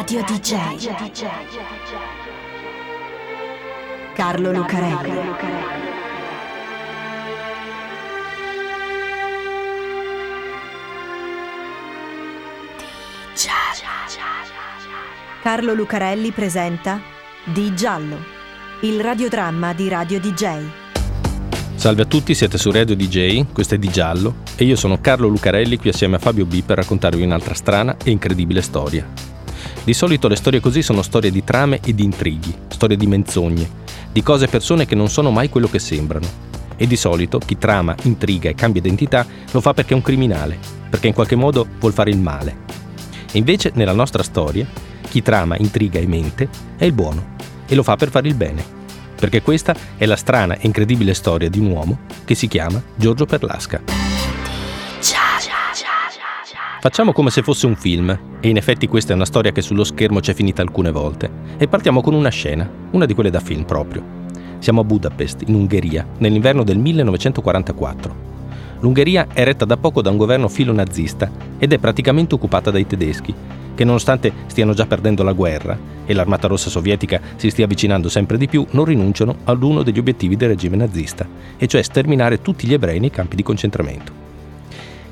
Radio DJ. Carlo Lucarelli. Carlo Lucarelli presenta Di Giallo, il radiodramma di Radio DJ. Salve a tutti, siete su Radio DJ, questo è Di Giallo e io sono Carlo Lucarelli qui assieme a Fabio B per raccontarvi un'altra strana e incredibile storia. Di solito le storie così sono storie di trame e di intrighi, storie di menzogne, di cose e persone che non sono mai quello che sembrano. E di solito chi trama, intriga e cambia identità lo fa perché è un criminale, perché in qualche modo vuol fare il male. E invece nella nostra storia chi trama, intriga e mente è il buono e lo fa per fare il bene perché questa è la strana e incredibile storia di un uomo che si chiama Giorgio Perlasca. Facciamo come se fosse un film, e in effetti questa è una storia che sullo schermo c'è finita alcune volte, e partiamo con una scena, una di quelle da film proprio. Siamo a Budapest, in Ungheria, nell'inverno del 1944. L'Ungheria è retta da poco da un governo filo-nazista ed è praticamente occupata dai tedeschi, che nonostante stiano già perdendo la guerra e l'armata rossa sovietica si stia avvicinando sempre di più, non rinunciano ad uno degli obiettivi del regime nazista, e cioè sterminare tutti gli ebrei nei campi di concentramento.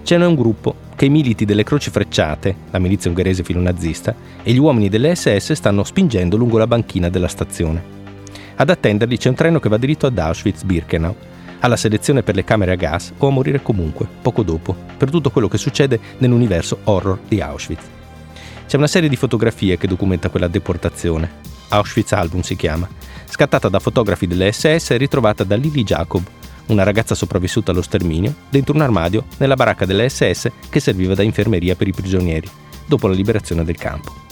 Ce n'è un gruppo che i militi delle Croci Frecciate, la milizia ungherese filonazista, e gli uomini delle SS stanno spingendo lungo la banchina della stazione. Ad attenderli c'è un treno che va diritto ad Auschwitz-Birkenau, alla selezione per le camere a gas o a morire comunque, poco dopo, per tutto quello che succede nell'universo horror di Auschwitz. C'è una serie di fotografie che documenta quella deportazione. Auschwitz Album si chiama, scattata da fotografi delle SS e ritrovata da Lily Jacob, una ragazza sopravvissuta allo sterminio, dentro un armadio nella baracca delle SS che serviva da infermeria per i prigionieri, dopo la liberazione del campo.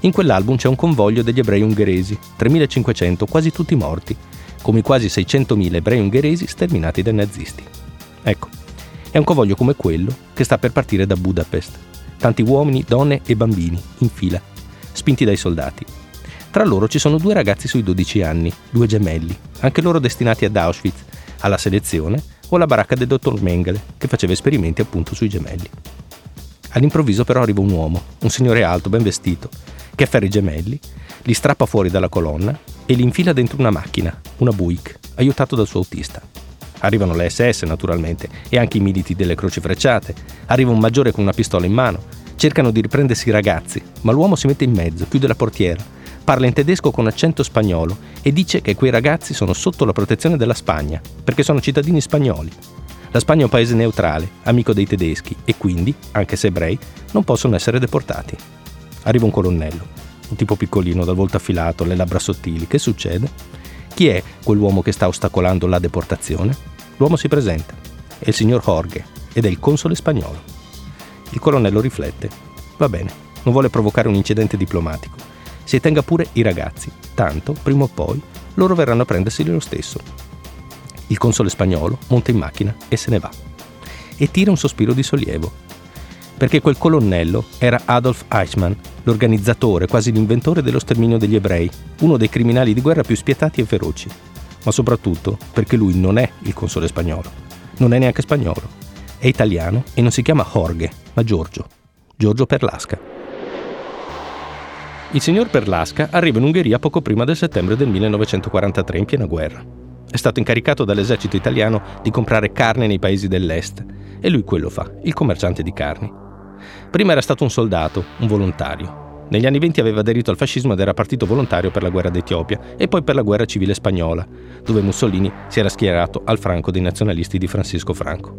In quell'album c'è un convoglio degli ebrei ungheresi, 3500, quasi tutti morti, come i quasi 600.000 ebrei ungheresi sterminati dai nazisti. Ecco, è un convoglio come quello che sta per partire da Budapest, tanti uomini, donne e bambini, in fila, spinti dai soldati. Tra loro ci sono due ragazzi sui 12 anni, due gemelli, anche loro destinati ad Auschwitz, alla selezione o alla baracca del dottor Mengele, che faceva esperimenti appunto sui gemelli. All'improvviso però arriva un uomo, un signore alto, ben vestito, che afferra i gemelli, li strappa fuori dalla colonna e li infila dentro una macchina, una Buick, aiutato dal suo autista. Arrivano le SS naturalmente e anche i militi delle croci frecciate. Arriva un maggiore con una pistola in mano. Cercano di riprendersi i ragazzi, ma l'uomo si mette in mezzo, chiude la portiera, parla in tedesco con accento spagnolo e dice che quei ragazzi sono sotto la protezione della Spagna, perché sono cittadini spagnoli. La Spagna è un paese neutrale, amico dei tedeschi e quindi, anche se ebrei, non possono essere deportati. Arriva un colonnello, un tipo piccolino dal volto affilato, le labbra sottili. Che succede? Chi è quell'uomo che sta ostacolando la deportazione? L'uomo si presenta, è il signor Jorge ed è il console spagnolo. Il colonnello riflette. Va bene, non vuole provocare un incidente diplomatico. Si tenga pure i ragazzi, tanto, prima o poi, loro verranno a prenderseli lo stesso. Il console spagnolo monta in macchina e se ne va. E tira un sospiro di sollievo. Perché quel colonnello era Adolf Eichmann, l'organizzatore, quasi l'inventore dello sterminio degli ebrei, uno dei criminali di guerra più spietati e feroci ma soprattutto perché lui non è il console spagnolo, non è neanche spagnolo, è italiano e non si chiama Jorge, ma Giorgio, Giorgio Perlasca. Il signor Perlasca arriva in Ungheria poco prima del settembre del 1943 in piena guerra. È stato incaricato dall'esercito italiano di comprare carne nei paesi dell'est e lui quello fa, il commerciante di carni. Prima era stato un soldato, un volontario, negli anni 20 aveva aderito al fascismo ed era partito volontario per la guerra d'Etiopia e poi per la guerra civile spagnola, dove Mussolini si era schierato al franco dei nazionalisti di Francisco Franco.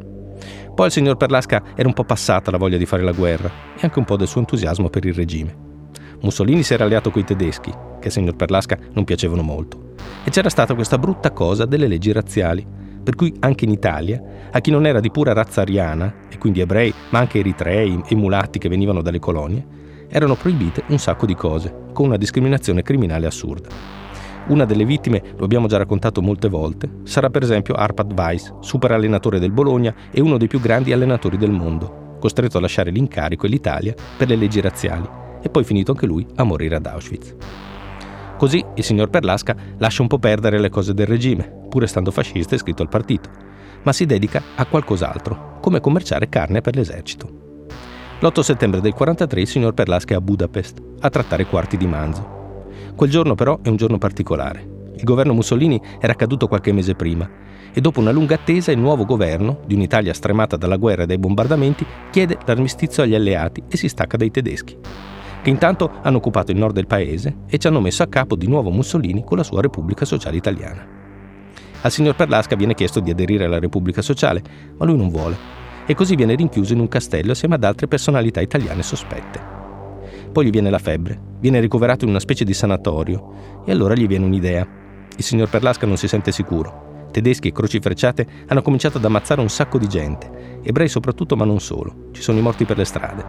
Poi al signor Perlasca era un po' passata la voglia di fare la guerra e anche un po' del suo entusiasmo per il regime. Mussolini si era alleato coi tedeschi, che al signor Perlasca non piacevano molto, e c'era stata questa brutta cosa delle leggi razziali, per cui anche in Italia, a chi non era di pura razza ariana, e quindi ebrei, ma anche eritrei e mulatti che venivano dalle colonie, erano proibite un sacco di cose, con una discriminazione criminale assurda. Una delle vittime, lo abbiamo già raccontato molte volte, sarà per esempio Arpad Weiss, super allenatore del Bologna e uno dei più grandi allenatori del mondo, costretto a lasciare l'incarico e l'Italia per le leggi razziali e poi finito anche lui a morire ad Auschwitz. Così il signor Perlasca lascia un po' perdere le cose del regime, pur essendo fascista e iscritto al partito, ma si dedica a qualcos'altro, come commerciare carne per l'esercito. L'8 settembre del 43 il signor Perlasca è a Budapest a trattare quarti di manzo. Quel giorno però è un giorno particolare. Il governo Mussolini era caduto qualche mese prima e dopo una lunga attesa il nuovo governo, di un'Italia stremata dalla guerra e dai bombardamenti, chiede l'armistizio agli alleati e si stacca dai tedeschi, che intanto hanno occupato il nord del paese e ci hanno messo a capo di nuovo Mussolini con la sua Repubblica Sociale Italiana. Al signor Perlasca viene chiesto di aderire alla Repubblica Sociale, ma lui non vuole, e così viene rinchiuso in un castello assieme ad altre personalità italiane sospette. Poi gli viene la febbre, viene ricoverato in una specie di sanatorio e allora gli viene un'idea. Il signor Perlasca non si sente sicuro. Tedeschi e croci frecciate hanno cominciato ad ammazzare un sacco di gente, ebrei soprattutto ma non solo, ci sono i morti per le strade.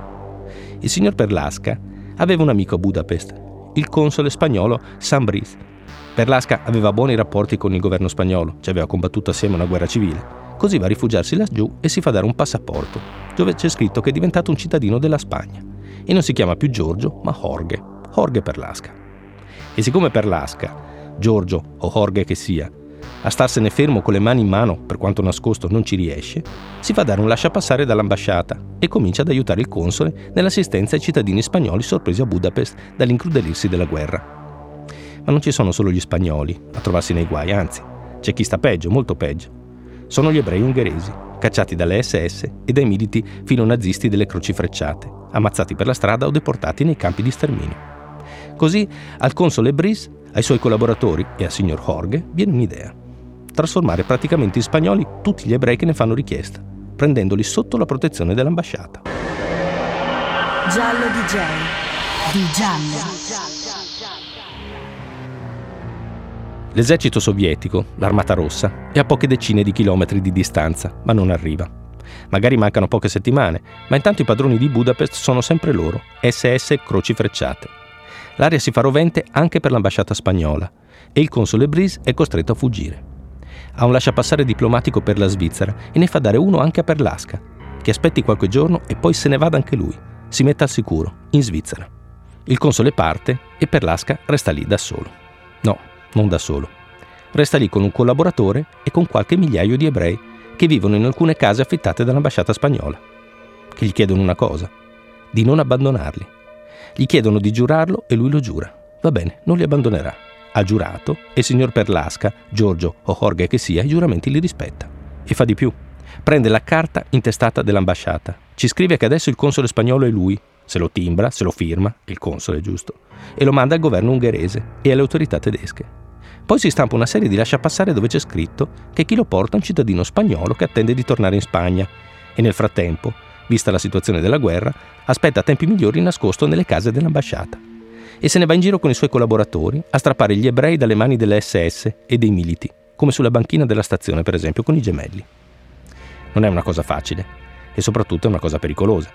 Il signor Perlasca aveva un amico a Budapest, il console spagnolo Sam Brice. Perlasca aveva buoni rapporti con il governo spagnolo, ci aveva combattuto assieme una guerra civile. Così va a rifugiarsi laggiù e si fa dare un passaporto, dove c'è scritto che è diventato un cittadino della Spagna e non si chiama più Giorgio, ma Jorge, Jorge Perlasca. E siccome Perlasca, Giorgio o Jorge che sia, a starsene fermo con le mani in mano, per quanto nascosto non ci riesce, si fa dare un lasciapassare dall'ambasciata e comincia ad aiutare il console nell'assistenza ai cittadini spagnoli sorpresi a Budapest dall'incrudelirsi della guerra. Ma non ci sono solo gli spagnoli a trovarsi nei guai, anzi, c'è chi sta peggio, molto peggio. Sono gli ebrei ungheresi, cacciati dalle SS e dai militi filo-nazisti delle croci frecciate, ammazzati per la strada o deportati nei campi di sterminio. Così al console Brice, ai suoi collaboratori e al signor Jorge viene un'idea. Trasformare praticamente in spagnoli tutti gli ebrei che ne fanno richiesta, prendendoli sotto la protezione dell'ambasciata. Giallo DJ. Di giallo. L'esercito sovietico, l'armata rossa, è a poche decine di chilometri di distanza, ma non arriva. Magari mancano poche settimane, ma intanto i padroni di Budapest sono sempre loro, SS croci frecciate. L'aria si fa rovente anche per l'ambasciata spagnola e il console Brice è costretto a fuggire. Ha un lasciapassare diplomatico per la Svizzera e ne fa dare uno anche a Perlasca, che aspetti qualche giorno e poi se ne vada anche lui. Si mette al sicuro, in Svizzera. Il console parte e Perlasca resta lì da solo. No, non da solo. Resta lì con un collaboratore e con qualche migliaio di ebrei che vivono in alcune case affittate dall'ambasciata spagnola, che gli chiedono una cosa, di non abbandonarli. Gli chiedono di giurarlo e lui lo giura. Va bene, non li abbandonerà. Ha giurato e il signor Perlasca, Giorgio o Jorge che sia, i giuramenti li rispetta. E fa di più. Prende la carta intestata dell'ambasciata. Ci scrive che adesso il console spagnolo è lui. Se lo timbra, se lo firma, il console giusto, e lo manda al governo ungherese e alle autorità tedesche. Poi si stampa una serie di lasciapassare dove c'è scritto che chi lo porta è un cittadino spagnolo che attende di tornare in Spagna e nel frattempo, vista la situazione della guerra, aspetta tempi migliori nascosto nelle case dell'ambasciata. E se ne va in giro con i suoi collaboratori a strappare gli ebrei dalle mani delle SS e dei militi, come sulla banchina della stazione per esempio con i gemelli. Non è una cosa facile e soprattutto è una cosa pericolosa.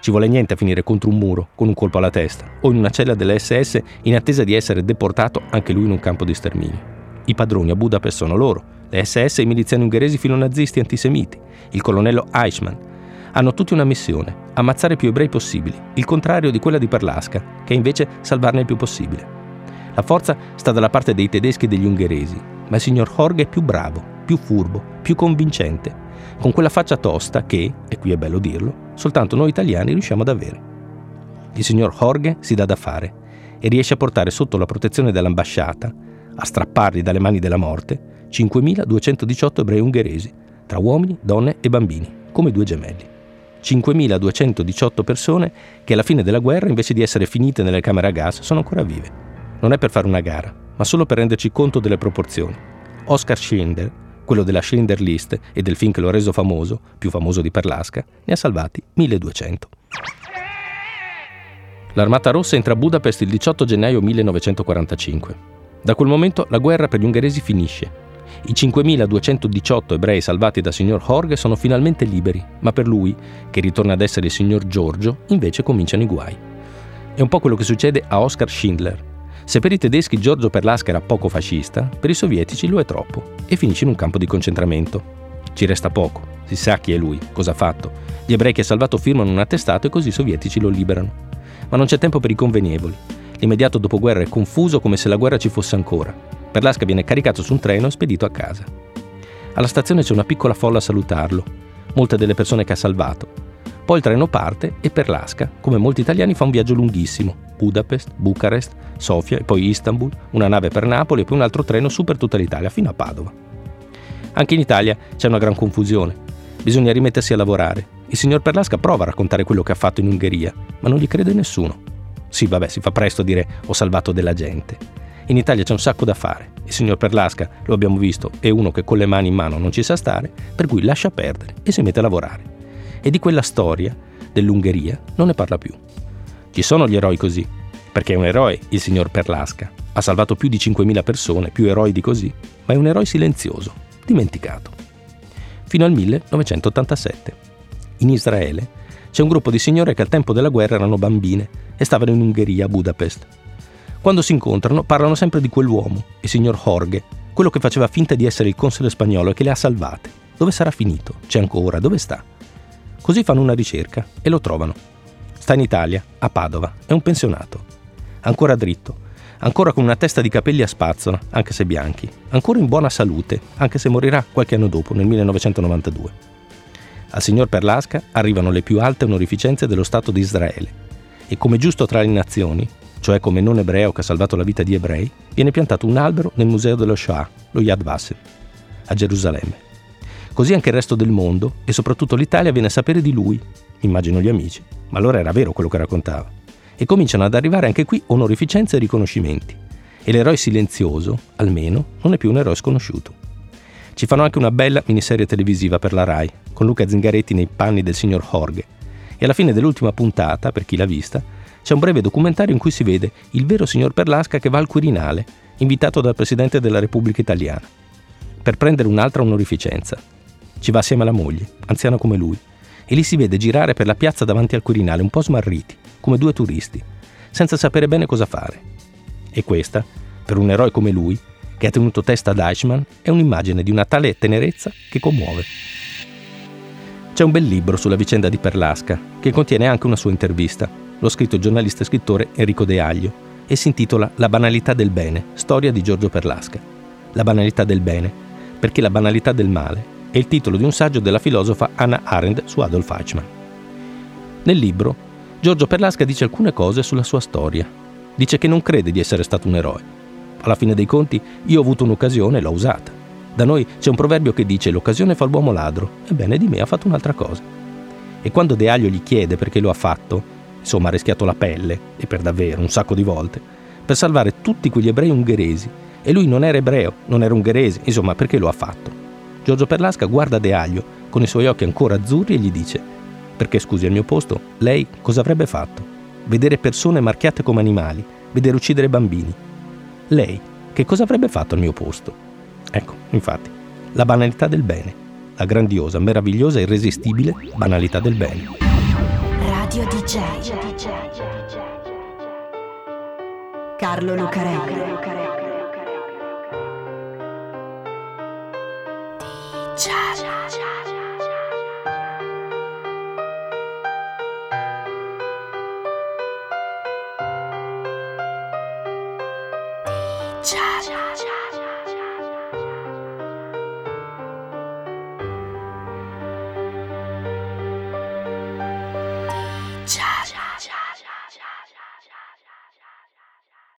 Ci vuole niente a finire contro un muro, con un colpo alla testa, o in una cella delle SS in attesa di essere deportato anche lui in un campo di sterminio. I padroni a Budapest sono loro, le SS e i miliziani ungheresi filonazisti antisemiti, il colonnello Eichmann. Hanno tutti una missione, ammazzare più ebrei possibili, il contrario di quella di Perlasca, che è invece salvarne il più possibile. La forza sta dalla parte dei tedeschi e degli ungheresi, ma il signor Jorge è più bravo, più furbo, più convincente con quella faccia tosta che, e qui è bello dirlo, soltanto noi italiani riusciamo ad avere. Il signor Jorge si dà da fare e riesce a portare sotto la protezione dell'ambasciata, a strapparli dalle mani della morte, 5.218 ebrei ungheresi, tra uomini, donne e bambini, come due gemelli. 5.218 persone che alla fine della guerra, invece di essere finite nelle camere a gas, sono ancora vive. Non è per fare una gara, ma solo per renderci conto delle proporzioni. Oscar Schindler quello della Schindler List e del film che lo ha reso famoso, più famoso di Perlasca, ne ha salvati 1200. L'Armata Rossa entra a Budapest il 18 gennaio 1945. Da quel momento la guerra per gli ungheresi finisce. I 5.218 ebrei salvati da signor Jorge sono finalmente liberi, ma per lui, che ritorna ad essere il signor Giorgio, invece cominciano i guai. È un po' quello che succede a Oscar Schindler, se per i tedeschi Giorgio Perlasca era poco fascista, per i sovietici lo è troppo e finisce in un campo di concentramento. Ci resta poco, si sa chi è lui, cosa ha fatto. Gli ebrei che ha salvato firmano un attestato e così i sovietici lo liberano. Ma non c'è tempo per i convenevoli. L'immediato dopoguerra è confuso come se la guerra ci fosse ancora. Perlasca viene caricato su un treno e spedito a casa. Alla stazione c'è una piccola folla a salutarlo, molte delle persone che ha salvato. Poi il treno parte e per l'Asca, come molti italiani, fa un viaggio lunghissimo. Budapest, Bucarest, Sofia e poi Istanbul, una nave per Napoli e poi un altro treno su per tutta l'Italia fino a Padova. Anche in Italia c'è una gran confusione. Bisogna rimettersi a lavorare. Il signor Perlasca prova a raccontare quello che ha fatto in Ungheria, ma non gli crede nessuno. Sì, vabbè, si fa presto a dire ho salvato della gente. In Italia c'è un sacco da fare. Il signor Perlasca, lo abbiamo visto, è uno che con le mani in mano non ci sa stare, per cui lascia perdere e si mette a lavorare e di quella storia dell'Ungheria non ne parla più. Ci sono gli eroi così, perché è un eroe il signor Perlasca, ha salvato più di 5.000 persone, più eroi di così, ma è un eroe silenzioso, dimenticato. Fino al 1987. In Israele c'è un gruppo di signore che al tempo della guerra erano bambine e stavano in Ungheria, a Budapest. Quando si incontrano parlano sempre di quell'uomo, il signor Jorge, quello che faceva finta di essere il console spagnolo e che le ha salvate. Dove sarà finito? C'è ancora? Dove sta? Così fanno una ricerca e lo trovano. Sta in Italia, a Padova, è un pensionato. Ancora dritto, ancora con una testa di capelli a spazzola, anche se bianchi, ancora in buona salute, anche se morirà qualche anno dopo, nel 1992. Al signor Perlasca arrivano le più alte onorificenze dello Stato di Israele e come giusto tra le nazioni, cioè come non ebreo che ha salvato la vita di ebrei, viene piantato un albero nel museo dello Shoah, lo Yad Vashem, a Gerusalemme. Così anche il resto del mondo e soprattutto l'Italia viene a sapere di lui, immagino gli amici, ma allora era vero quello che raccontava. E cominciano ad arrivare anche qui onorificenze e riconoscimenti. E l'eroe silenzioso, almeno, non è più un eroe sconosciuto. Ci fanno anche una bella miniserie televisiva per la RAI, con Luca Zingaretti nei panni del signor Jorge. E alla fine dell'ultima puntata, per chi l'ha vista, c'è un breve documentario in cui si vede il vero signor Perlasca che va al Quirinale, invitato dal Presidente della Repubblica Italiana, per prendere un'altra onorificenza, ci va assieme alla moglie, anziana come lui, e li si vede girare per la piazza davanti al Quirinale un po' smarriti, come due turisti, senza sapere bene cosa fare. E questa, per un eroe come lui, che ha tenuto testa ad Eichmann, è un'immagine di una tale tenerezza che commuove. C'è un bel libro sulla vicenda di Perlasca, che contiene anche una sua intervista. L'ho scritto il giornalista e scrittore Enrico De Aglio e si intitola La banalità del bene, storia di Giorgio Perlasca. La banalità del bene, perché la banalità del male è il titolo di un saggio della filosofa Anna Arendt su Adolf Eichmann. Nel libro, Giorgio Perlasca dice alcune cose sulla sua storia. Dice che non crede di essere stato un eroe. Alla fine dei conti, io ho avuto un'occasione e l'ho usata. Da noi c'è un proverbio che dice l'occasione fa l'uomo ladro. Ebbene, di me ha fatto un'altra cosa. E quando De Aglio gli chiede perché lo ha fatto, insomma ha rischiato la pelle, e per davvero un sacco di volte, per salvare tutti quegli ebrei ungheresi, e lui non era ebreo, non era ungherese, insomma perché lo ha fatto? Giorgio Perlasca guarda De Aglio con i suoi occhi ancora azzurri e gli dice: Perché scusi al mio posto, lei cosa avrebbe fatto? Vedere persone marchiate come animali, vedere uccidere bambini. Lei che cosa avrebbe fatto al mio posto? Ecco, infatti, la banalità del bene, la grandiosa, meravigliosa irresistibile banalità del bene. Radio DJ. Carlo Lucarelli. cha